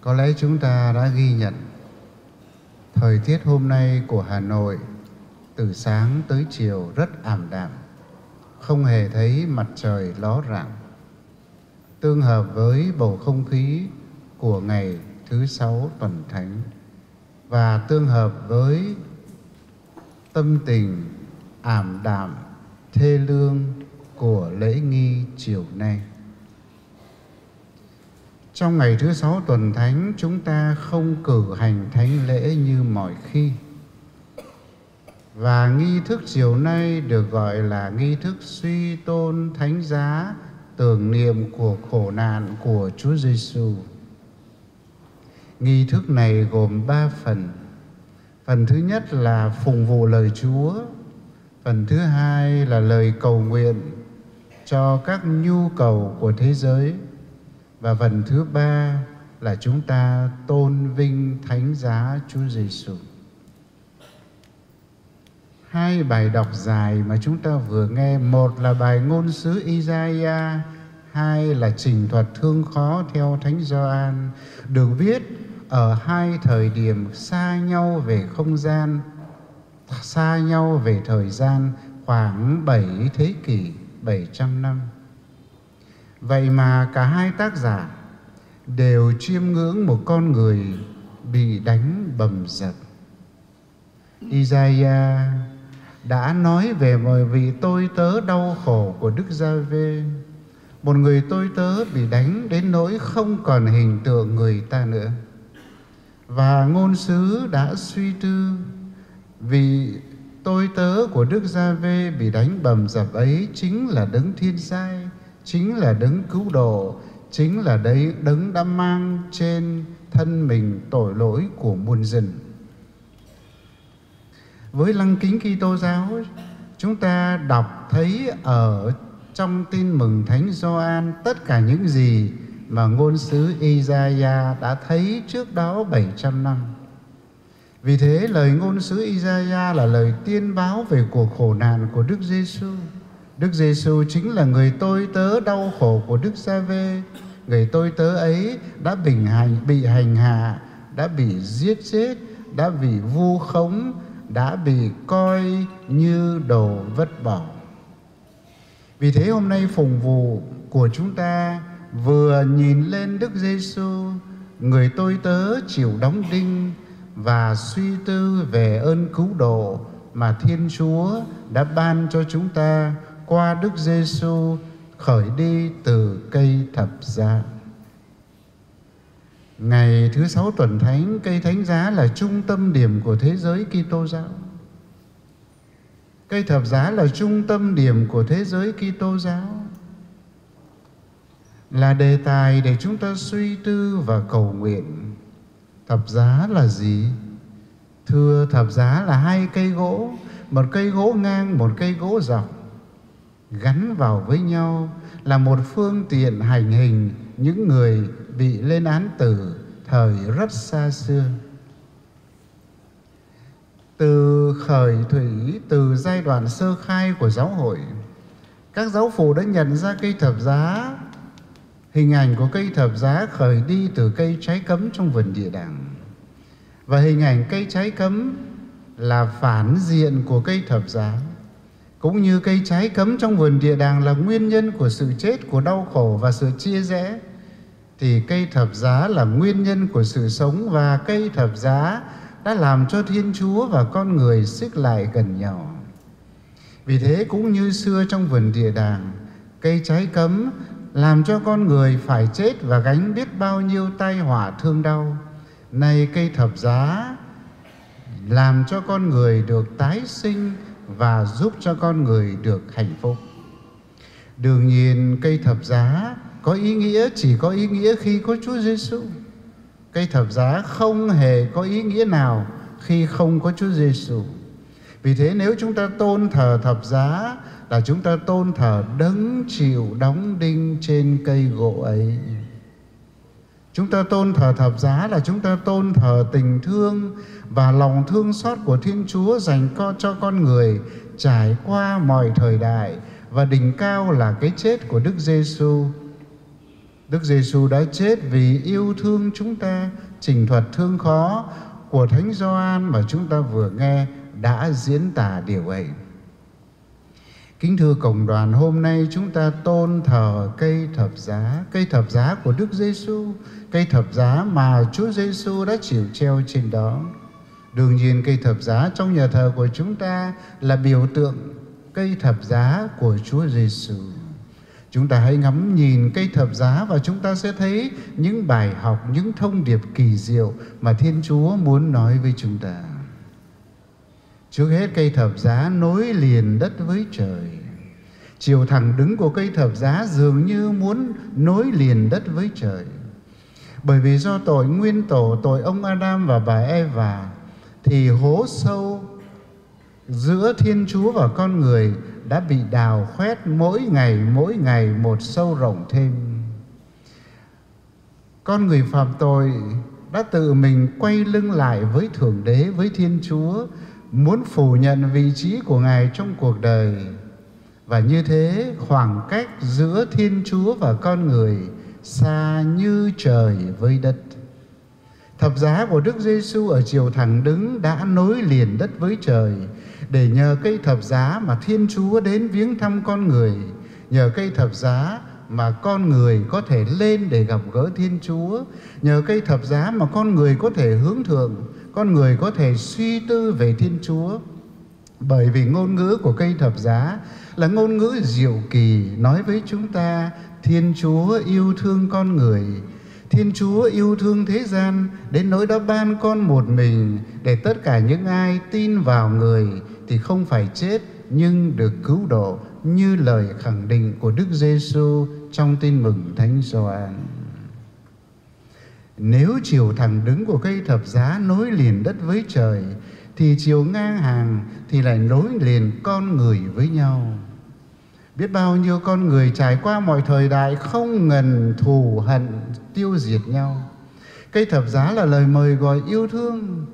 Có lẽ chúng ta đã ghi nhận thời tiết hôm nay của Hà Nội từ sáng tới chiều rất ảm đạm, không hề thấy mặt trời ló rạng. Tương hợp với bầu không khí của ngày thứ sáu tuần thánh và tương hợp với tâm tình ảm đạm thê lương của lễ nghi chiều nay. Trong ngày thứ sáu tuần thánh, chúng ta không cử hành thánh lễ như mọi khi. Và nghi thức chiều nay được gọi là nghi thức suy tôn thánh giá, tưởng niệm của khổ nạn của Chúa Giêsu. Nghi thức này gồm ba phần. Phần thứ nhất là phụng vụ lời Chúa. Phần thứ hai là lời cầu nguyện cho các nhu cầu của thế giới và phần thứ ba là chúng ta tôn vinh thánh giá Chúa Giêsu. Hai bài đọc dài mà chúng ta vừa nghe, một là bài ngôn sứ Isaiah, hai là trình thuật thương khó theo Thánh Gioan, được viết ở hai thời điểm xa nhau về không gian, xa nhau về thời gian khoảng 7 thế kỷ, 700 năm. Vậy mà cả hai tác giả đều chiêm ngưỡng một con người bị đánh bầm dập. Isaiah đã nói về một vị tôi tớ đau khổ của Đức Gia-vê, một người tôi tớ bị đánh đến nỗi không còn hình tượng người ta nữa. Và ngôn sứ đã suy tư vì tôi tớ của Đức Gia-vê bị đánh bầm dập ấy chính là đấng thiên sai, chính là đấng cứu độ, chính là đấy đấng đã mang trên thân mình tội lỗi của muôn dân. Với lăng kính Kitô giáo, chúng ta đọc thấy ở trong tin mừng Thánh Gioan tất cả những gì mà ngôn sứ Isaiah đã thấy trước đó 700 năm. Vì thế lời ngôn sứ Isaiah là lời tiên báo về cuộc khổ nạn của Đức Giêsu. Đức Giêsu chính là người tôi tớ đau khổ của Đức Gia-vê. Người tôi tớ ấy đã bình hành bị hành hạ, đã bị giết chết, đã bị vu khống, đã bị coi như đồ vứt bỏ. Vì thế hôm nay phụng vụ của chúng ta vừa nhìn lên Đức Giêsu, người tôi tớ chịu đóng đinh và suy tư về ơn cứu độ mà Thiên Chúa đã ban cho chúng ta qua Đức Giêsu khởi đi từ cây thập giá. Ngày thứ sáu tuần thánh, cây thánh giá là trung tâm điểm của thế giới Kitô giáo. Cây thập giá là trung tâm điểm của thế giới Kitô giáo. Là đề tài để chúng ta suy tư và cầu nguyện. Thập giá là gì? Thưa thập giá là hai cây gỗ, một cây gỗ ngang, một cây gỗ dọc gắn vào với nhau là một phương tiện hành hình những người bị lên án tử thời rất xa xưa. Từ khởi thủy, từ giai đoạn sơ khai của giáo hội, các giáo phụ đã nhận ra cây thập giá, hình ảnh của cây thập giá khởi đi từ cây trái cấm trong vườn địa đàng. Và hình ảnh cây trái cấm là phản diện của cây thập giá cũng như cây trái cấm trong vườn địa đàng là nguyên nhân của sự chết, của đau khổ và sự chia rẽ, thì cây thập giá là nguyên nhân của sự sống và cây thập giá đã làm cho Thiên Chúa và con người xích lại gần nhau. Vì thế cũng như xưa trong vườn địa đàng, cây trái cấm làm cho con người phải chết và gánh biết bao nhiêu tai họa thương đau. Nay cây thập giá làm cho con người được tái sinh và giúp cho con người được hạnh phúc. Đương nhiên, cây thập giá có ý nghĩa, chỉ có ý nghĩa khi có Chúa Giêsu. Cây thập giá không hề có ý nghĩa nào khi không có Chúa Giêsu. Vì thế, nếu chúng ta tôn thờ thập giá là chúng ta tôn thờ đấng chịu đóng đinh trên cây gỗ ấy. Chúng ta tôn thờ thập giá là chúng ta tôn thờ tình thương và lòng thương xót của Thiên Chúa dành cho con người trải qua mọi thời đại và đỉnh cao là cái chết của Đức Giêsu. Đức Giêsu đã chết vì yêu thương chúng ta. Trình thuật thương khó của Thánh Gioan mà chúng ta vừa nghe đã diễn tả điều ấy. Kính thưa cộng đoàn, hôm nay chúng ta tôn thờ cây thập giá, cây thập giá của Đức Giêsu, cây thập giá mà Chúa Giêsu đã chịu treo trên đó. Đương nhiên cây thập giá trong nhà thờ của chúng ta là biểu tượng cây thập giá của Chúa Giêsu. Chúng ta hãy ngắm nhìn cây thập giá và chúng ta sẽ thấy những bài học, những thông điệp kỳ diệu mà Thiên Chúa muốn nói với chúng ta. Trước hết cây thập giá nối liền đất với trời. Chiều thẳng đứng của cây thập giá dường như muốn nối liền đất với trời. Bởi vì do tội nguyên tổ, tội ông Adam và bà Eva, thì hố sâu giữa Thiên Chúa và con người đã bị đào khoét mỗi ngày mỗi ngày một sâu rộng thêm. Con người phạm tội đã tự mình quay lưng lại với Thượng Đế, với Thiên Chúa, muốn phủ nhận vị trí của Ngài trong cuộc đời. Và như thế khoảng cách giữa Thiên Chúa và con người xa như trời với đất. Thập giá của Đức Giêsu ở chiều thẳng đứng đã nối liền đất với trời để nhờ cây thập giá mà Thiên Chúa đến viếng thăm con người, nhờ cây thập giá mà con người có thể lên để gặp gỡ Thiên Chúa, nhờ cây thập giá mà con người có thể hướng thượng, con người có thể suy tư về Thiên Chúa. Bởi vì ngôn ngữ của cây thập giá là ngôn ngữ diệu kỳ nói với chúng ta Thiên Chúa yêu thương con người, Thiên Chúa yêu thương thế gian đến nỗi đã ban con một mình để tất cả những ai tin vào người thì không phải chết nhưng được cứu độ như lời khẳng định của Đức Giêsu trong Tin mừng Thánh Gioan. Nếu chiều thẳng đứng của cây thập giá nối liền đất với trời thì chiều ngang hàng thì lại nối liền con người với nhau. Biết bao nhiêu con người trải qua mọi thời đại không ngần thù hận tiêu diệt nhau. Cây thập giá là lời mời gọi yêu thương.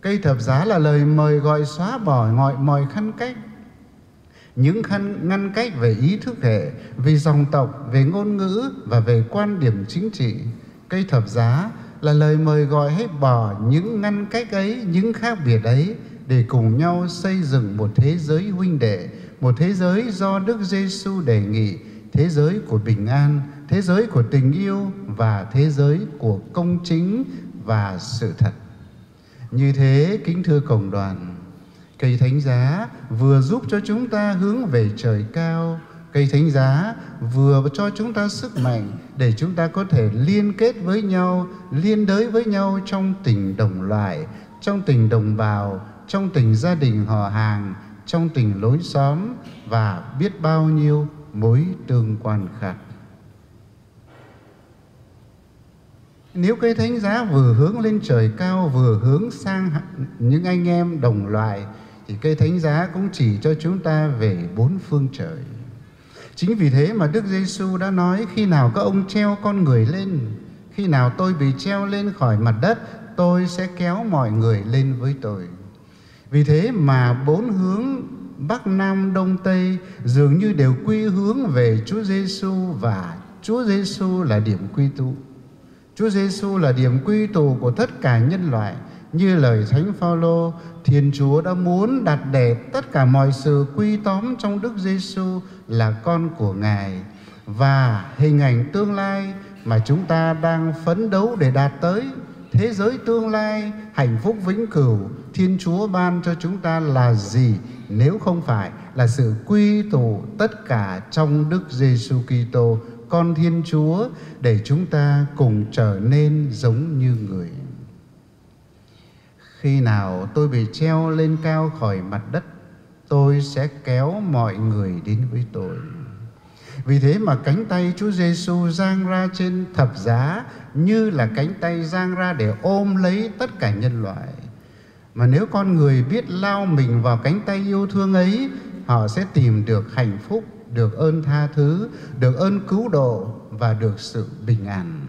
Cây thập giá là lời mời gọi xóa bỏ mọi mọi khăn cách. Những khăn ngăn cách về ý thức hệ, về dòng tộc, về ngôn ngữ và về quan điểm chính trị. Cây thập giá là lời mời gọi hãy bỏ những ngăn cách ấy, những khác biệt ấy để cùng nhau xây dựng một thế giới huynh đệ, một thế giới do Đức Giêsu đề nghị, thế giới của bình an, thế giới của tình yêu và thế giới của công chính và sự thật. Như thế, kính thưa cộng đoàn, cây thánh giá vừa giúp cho chúng ta hướng về trời cao, cây thánh giá vừa cho chúng ta sức mạnh để chúng ta có thể liên kết với nhau, liên đới với nhau trong tình đồng loại, trong tình đồng bào, trong tình gia đình họ hàng, trong tình lối xóm và biết bao nhiêu mối tương quan khác. Nếu cây thánh giá vừa hướng lên trời cao vừa hướng sang những anh em đồng loại thì cây thánh giá cũng chỉ cho chúng ta về bốn phương trời. Chính vì thế mà Đức Giêsu đã nói khi nào các ông treo con người lên, khi nào tôi bị treo lên khỏi mặt đất, tôi sẽ kéo mọi người lên với tôi. Vì thế mà bốn hướng Bắc Nam Đông Tây dường như đều quy hướng về Chúa Giêsu và Chúa Giêsu là điểm quy tụ. Chúa Giêsu là điểm quy tụ của tất cả nhân loại. Như lời Thánh Phaolô, Thiên Chúa đã muốn đặt để tất cả mọi sự quy tóm trong Đức Giêsu là con của Ngài. Và hình ảnh tương lai mà chúng ta đang phấn đấu để đạt tới thế giới tương lai hạnh phúc vĩnh cửu thiên chúa ban cho chúng ta là gì? Nếu không phải là sự quy tụ tất cả trong đức giêsu kitô con thiên chúa để chúng ta cùng trở nên giống như người khi nào tôi bị treo lên cao khỏi mặt đất tôi sẽ kéo mọi người đến với tôi vì thế mà cánh tay Chúa Giêsu giang ra trên thập giá như là cánh tay giang ra để ôm lấy tất cả nhân loại. Mà nếu con người biết lao mình vào cánh tay yêu thương ấy, họ sẽ tìm được hạnh phúc, được ơn tha thứ, được ơn cứu độ và được sự bình an.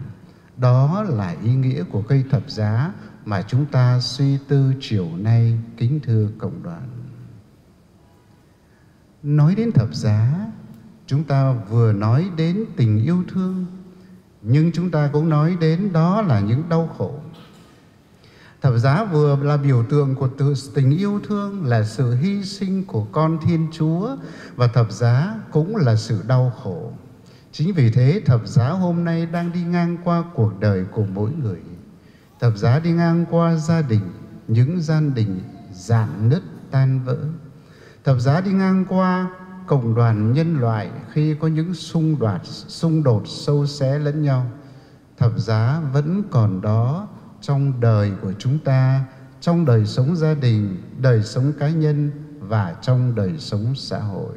Đó là ý nghĩa của cây thập giá mà chúng ta suy tư chiều nay kính thưa cộng đoàn. Nói đến thập giá, chúng ta vừa nói đến tình yêu thương nhưng chúng ta cũng nói đến đó là những đau khổ. Thập giá vừa là biểu tượng của tự tình yêu thương là sự hy sinh của con thiên chúa và thập giá cũng là sự đau khổ. Chính vì thế thập giá hôm nay đang đi ngang qua cuộc đời của mỗi người thập giá đi ngang qua gia đình, những gia đình dạn nứt tan vỡ. Thập giá đi ngang qua cộng đoàn nhân loại khi có những xung đột xung đột sâu xé lẫn nhau. Thập giá vẫn còn đó trong đời của chúng ta, trong đời sống gia đình, đời sống cá nhân và trong đời sống xã hội.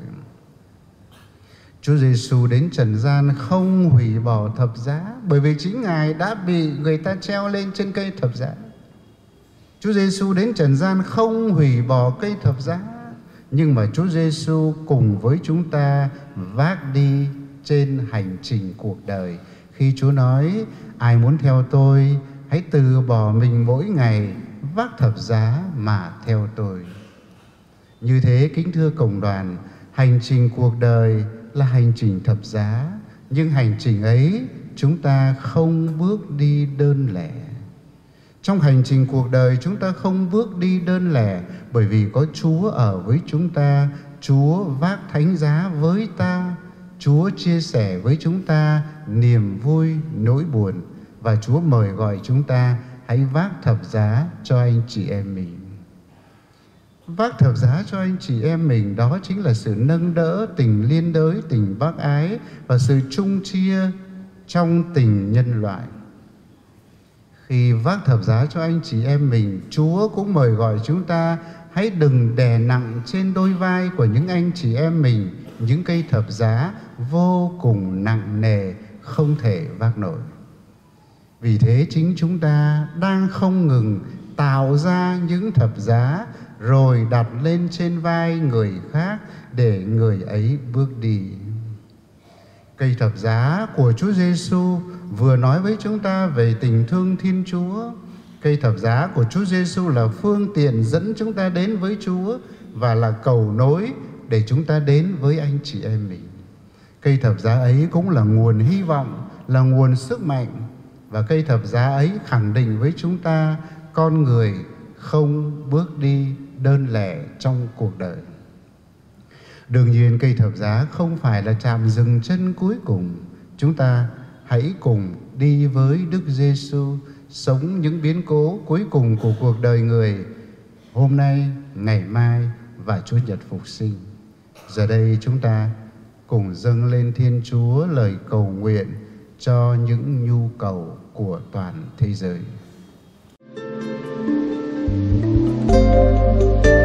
Chúa Giêsu đến trần gian không hủy bỏ thập giá bởi vì chính Ngài đã bị người ta treo lên trên cây thập giá. Chúa Giêsu đến trần gian không hủy bỏ cây thập giá nhưng mà Chúa Giêsu cùng với chúng ta vác đi trên hành trình cuộc đời khi Chúa nói ai muốn theo tôi hãy từ bỏ mình mỗi ngày vác thập giá mà theo tôi. Như thế kính thưa cộng đoàn, hành trình cuộc đời là hành trình thập giá, nhưng hành trình ấy chúng ta không bước đi đơn lẻ. Trong hành trình cuộc đời chúng ta không bước đi đơn lẻ bởi vì có Chúa ở với chúng ta, Chúa vác thánh giá với ta, Chúa chia sẻ với chúng ta niềm vui, nỗi buồn và Chúa mời gọi chúng ta hãy vác thập giá cho anh chị em mình. Vác thập giá cho anh chị em mình đó chính là sự nâng đỡ, tình liên đới, tình bác ái và sự chung chia trong tình nhân loại. Khi vác thập giá cho anh chị em mình, Chúa cũng mời gọi chúng ta hãy đừng đè nặng trên đôi vai của những anh chị em mình những cây thập giá vô cùng nặng nề không thể vác nổi. Vì thế chính chúng ta đang không ngừng tạo ra những thập giá rồi đặt lên trên vai người khác để người ấy bước đi. Cây thập giá của Chúa Giêsu vừa nói với chúng ta về tình thương Thiên Chúa. Cây thập giá của Chúa Giêsu là phương tiện dẫn chúng ta đến với Chúa và là cầu nối để chúng ta đến với anh chị em mình. Cây thập giá ấy cũng là nguồn hy vọng, là nguồn sức mạnh và cây thập giá ấy khẳng định với chúng ta con người không bước đi đơn lẻ trong cuộc đời. Đương nhiên cây thập giá không phải là chạm dừng chân cuối cùng. Chúng ta hãy cùng đi với Đức Giêsu sống những biến cố cuối cùng của cuộc đời người hôm nay, ngày mai và Chúa Nhật phục sinh. Giờ đây chúng ta cùng dâng lên Thiên Chúa lời cầu nguyện cho những nhu cầu của toàn thế giới. Thank you. Thank you.